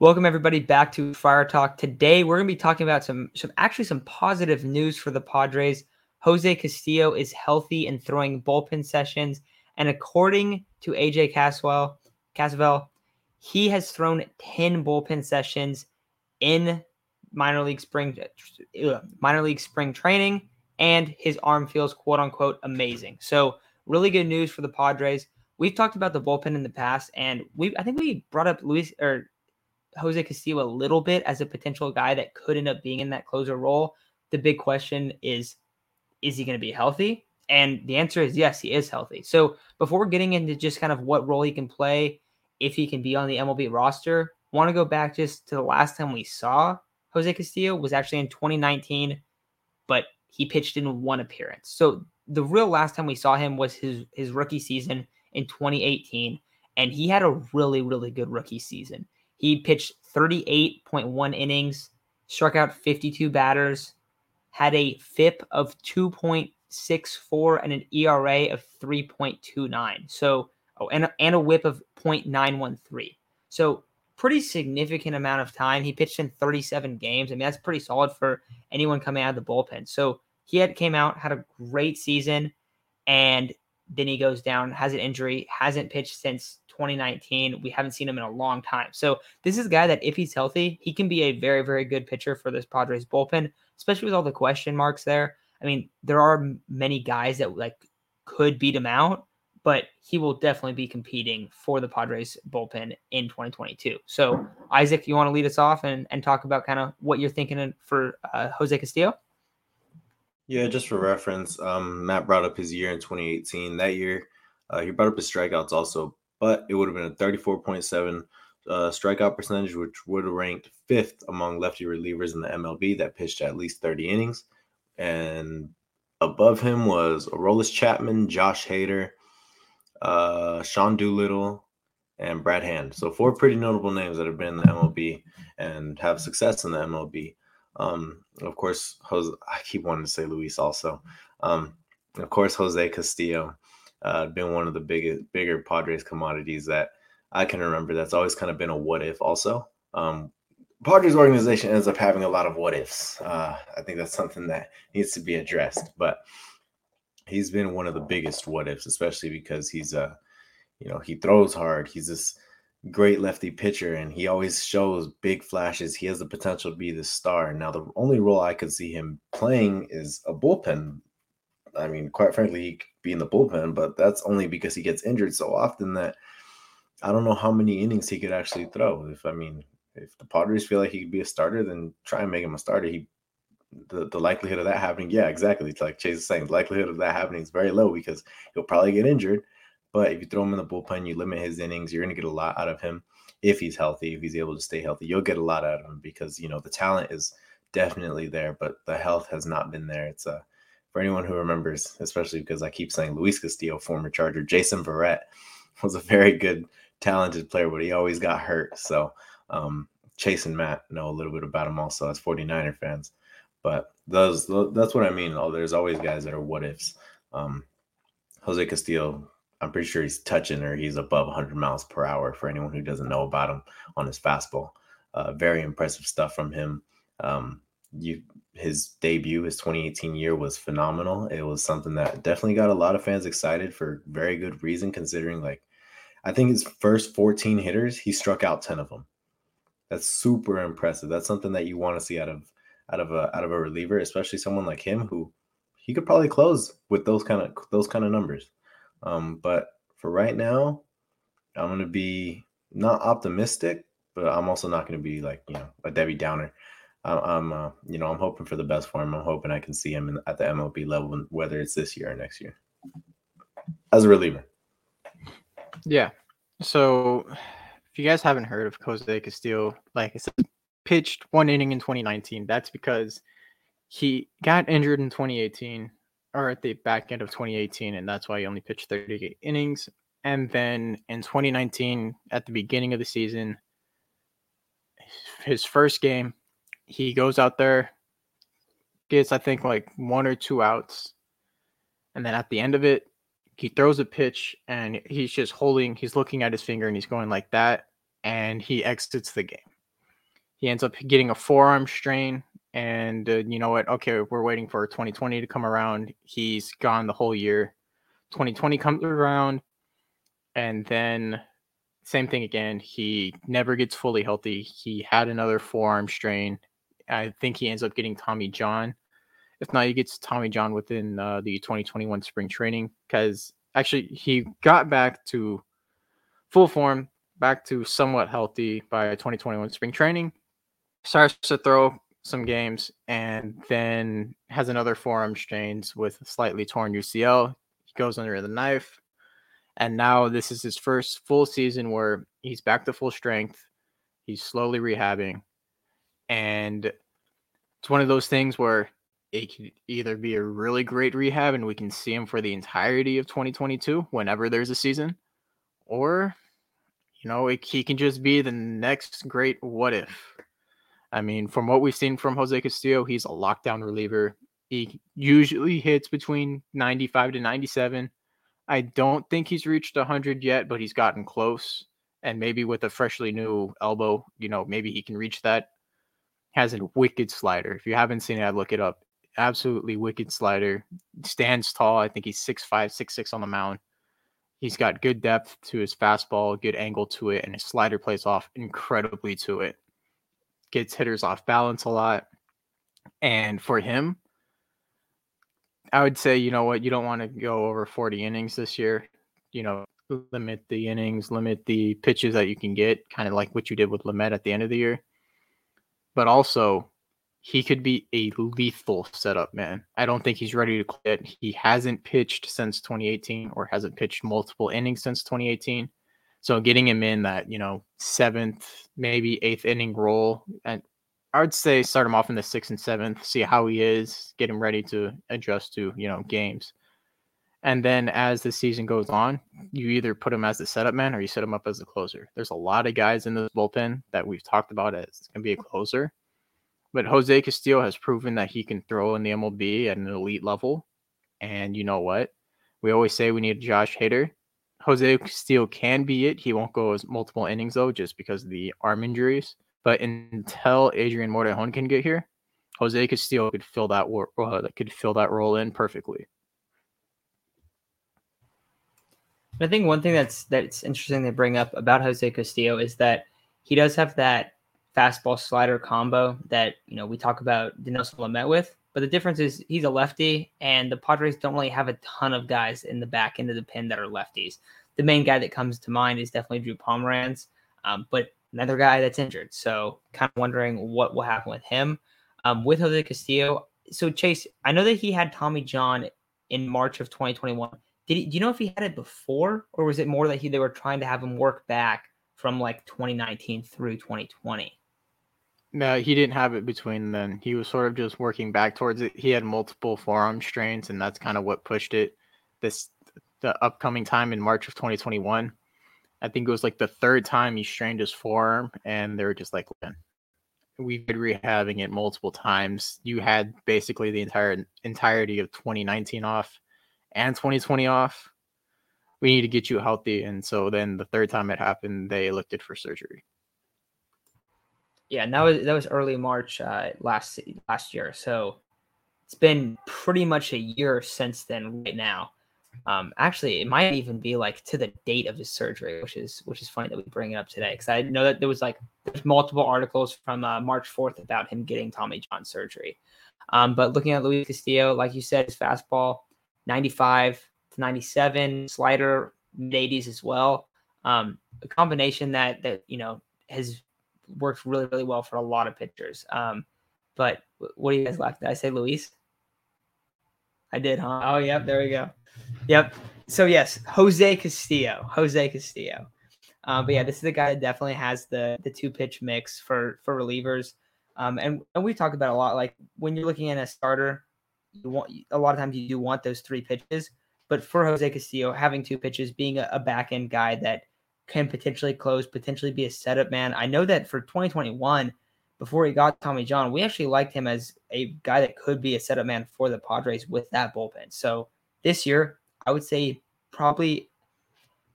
Welcome everybody back to Friar Talk. Today we're going to be talking about some some actually some positive news for the Padres. Jose Castillo is healthy and throwing bullpen sessions, and according to AJ Cassavell, Cassavell, he has thrown 10 bullpen sessions in minor league spring uh, minor league spring training and his arm feels quote unquote amazing. So, really good news for the Padres. We've talked about the bullpen in the past and we I think we brought up Luis or Jose Castillo a little bit as a potential guy that could end up being in that closer role. The big question is is he going to be healthy? And the answer is yes, he is healthy. So before getting into just kind of what role he can play, if he can be on the MLB roster, want to go back just to the last time we saw Jose Castillo was actually in 2019, but he pitched in one appearance. So the real last time we saw him was his his rookie season in 2018, and he had a really really good rookie season. He pitched 38.1 innings, struck out 52 batters, had a FIP of 2.64 and an ERA of 3.29. So, oh, and and a WHIP of 0.913. So, pretty significant amount of time. He pitched in 37 games. I mean, that's pretty solid for anyone coming out of the bullpen. So, he had came out, had a great season, and then he goes down, has an injury, hasn't pitched since 2019. We haven't seen him in a long time. So this is a guy that if he's healthy, he can be a very, very good pitcher for this Padres bullpen, especially with all the question marks there. I mean, there are many guys that like could beat him out, but he will definitely be competing for the Padres bullpen in 2022. So Isaac, you want to lead us off and, and talk about kind of what you're thinking for uh, Jose Castillo? Yeah, just for reference, um, Matt brought up his year in 2018. That year, uh, he brought up his strikeouts also but it would have been a 34.7 uh, strikeout percentage, which would have ranked fifth among lefty relievers in the MLB that pitched at least 30 innings. And above him was Aroldis Chapman, Josh Hader, uh, Sean Doolittle, and Brad Hand. So four pretty notable names that have been in the MLB and have success in the MLB. Um, of course, Jose, I keep wanting to say Luis also. Um, of course, Jose Castillo uh, been one of the biggest, bigger Padres commodities that I can remember. That's always kind of been a what if. Also, um, Padres organization ends up having a lot of what ifs. Uh, I think that's something that needs to be addressed. But he's been one of the biggest what ifs, especially because he's a, uh, you know, he throws hard. He's this great lefty pitcher, and he always shows big flashes. He has the potential to be the star. Now, the only role I could see him playing is a bullpen I mean, quite frankly, he could be in the bullpen, but that's only because he gets injured so often that I don't know how many innings he could actually throw. If I mean, if the Padres feel like he could be a starter, then try and make him a starter. He the, the likelihood of that happening, yeah, exactly. It's like Chase is saying, the likelihood of that happening is very low because he'll probably get injured. But if you throw him in the bullpen, you limit his innings, you're gonna get a lot out of him if he's healthy, if he's able to stay healthy. You'll get a lot out of him because you know the talent is definitely there, but the health has not been there. It's a for anyone who remembers, especially because I keep saying Luis Castillo, former Charger, Jason Verrett was a very good, talented player, but he always got hurt. So um, Chase and Matt know a little bit about him also as 49er fans. But those that's what I mean. There's always guys that are what ifs. Um, Jose Castillo, I'm pretty sure he's touching or he's above 100 miles per hour for anyone who doesn't know about him on his fastball. Uh, very impressive stuff from him. Um, you his debut, his 2018 year was phenomenal. It was something that definitely got a lot of fans excited for very good reason, considering like I think his first 14 hitters, he struck out 10 of them. That's super impressive. That's something that you want to see out of out of a out of a reliever, especially someone like him who he could probably close with those kind of those kind of numbers. Um, but for right now, I'm gonna be not optimistic, but I'm also not gonna be like you know a Debbie Downer. I'm, uh, you know, I'm hoping for the best for him. I'm hoping I can see him in, at the MLB level, whether it's this year or next year, as a reliever. Yeah. So, if you guys haven't heard of Jose Castillo, like I said, pitched one inning in 2019. That's because he got injured in 2018 or at the back end of 2018, and that's why he only pitched 38 innings. And then in 2019, at the beginning of the season, his first game, he goes out there, gets I think like one or two outs, and then at the end of it, he throws a pitch and he's just holding, he's looking at his finger and he's going like that, and he exits the game. He ends up getting a forearm strain, and uh, you know what? Okay, we're waiting for 2020 to come around. He's gone the whole year. 2020 comes around, and then same thing again. He never gets fully healthy. He had another forearm strain. I think he ends up getting Tommy John. If not, he gets Tommy John within uh, the 2021 spring training because actually he got back to full form, back to somewhat healthy by 2021 spring training. Starts to throw some games and then has another forearm strains with slightly torn UCL. He goes under the knife. And now this is his first full season where he's back to full strength. He's slowly rehabbing. And it's one of those things where it could either be a really great rehab and we can see him for the entirety of 2022 whenever there's a season, or, you know, it, he can just be the next great what if. I mean, from what we've seen from Jose Castillo, he's a lockdown reliever. He usually hits between 95 to 97. I don't think he's reached 100 yet, but he's gotten close. And maybe with a freshly new elbow, you know, maybe he can reach that. Has a wicked slider. If you haven't seen it, I'd look it up. Absolutely wicked slider. Stands tall. I think he's 6'5, 6'6 on the mound. He's got good depth to his fastball, good angle to it, and his slider plays off incredibly to it gets hitters off balance a lot. And for him, I would say, you know what, you don't want to go over 40 innings this year. You know, limit the innings, limit the pitches that you can get, kind of like what you did with Lamet at the end of the year. But also, he could be a lethal setup man. I don't think he's ready to quit. He hasn't pitched since 2018 or hasn't pitched multiple innings since 2018. So getting him in that, you know, seventh, maybe eighth inning role, and I would say start him off in the sixth and seventh, see how he is, get him ready to adjust to, you know, games. And then as the season goes on, you either put him as the setup man or you set him up as the closer. There's a lot of guys in the bullpen that we've talked about as going to be a closer. But Jose Castillo has proven that he can throw in the MLB at an elite level. And you know what? We always say we need Josh Hader. Jose Castillo can be it. He won't go as multiple innings though, just because of the arm injuries. But until Adrian Morejon can get here, Jose Castillo could fill that uh, could fill that role in perfectly. I think one thing that's that's interesting to bring up about Jose Castillo is that he does have that fastball slider combo that you know we talk about Dinelson Lamet with. But the difference is he's a lefty, and the Padres don't really have a ton of guys in the back end of the pin that are lefties. The main guy that comes to mind is definitely Drew Pomeranz, um, but another guy that's injured. So kind of wondering what will happen with him. Um, with Jose Castillo, so Chase, I know that he had Tommy John in March of 2021. Did he, do you know if he had it before, or was it more that he they were trying to have him work back from like 2019 through 2020? No, he didn't have it between then. He was sort of just working back towards it. He had multiple forearm strains, and that's kind of what pushed it. This the upcoming time in March of 2021. I think it was like the third time he strained his forearm, and they were just like, "We've been rehabbing it multiple times. You had basically the entire entirety of 2019 off and 2020 off. We need to get you healthy." And so then the third time it happened, they elected for surgery. Yeah, and that was that was early March uh, last last year. So it's been pretty much a year since then. Right now, um, actually, it might even be like to the date of his surgery, which is which is funny that we bring it up today because I know that there was like there's multiple articles from uh, March 4th about him getting Tommy John surgery. Um, but looking at Luis Castillo, like you said, his fastball 95 to 97, slider mid 80s as well. Um, a combination that that you know has worked really, really well for a lot of pitchers. Um, but what do you guys like? Did I say Luis? I did, huh? Oh, yep. There we go. Yep. So yes, Jose Castillo. Jose Castillo. Um, but yeah, this is a guy that definitely has the the two pitch mix for for relievers. Um, and and we talked about a lot. Like when you're looking at a starter, you want a lot of times you do want those three pitches. But for Jose Castillo, having two pitches, being a, a back end guy that can potentially close, potentially be a setup man. I know that for 2021, before he got Tommy John, we actually liked him as a guy that could be a setup man for the Padres with that bullpen. So this year, I would say probably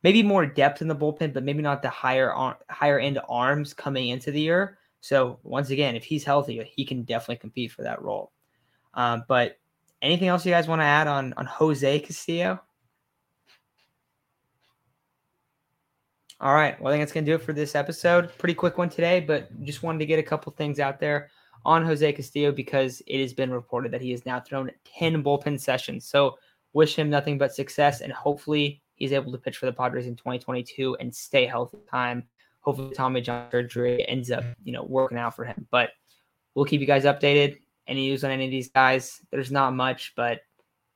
maybe more depth in the bullpen, but maybe not the higher higher end arms coming into the year. So once again, if he's healthy, he can definitely compete for that role. Um, but anything else you guys want to add on on Jose Castillo? All right. Well, I think that's going to do it for this episode. Pretty quick one today, but just wanted to get a couple things out there on Jose Castillo because it has been reported that he has now thrown 10 bullpen sessions. So wish him nothing but success and hopefully he's able to pitch for the Padres in 2022 and stay healthy time. Hopefully Tommy John surgery ends up, you know, working out for him. But we'll keep you guys updated. Any news on any of these guys? There's not much, but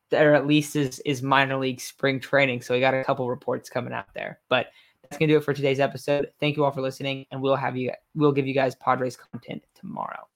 there at least is is minor league spring training. So we got a couple reports coming out there. But that's gonna do it for today's episode. Thank you all for listening, and we'll have you we'll give you guys Padres content tomorrow.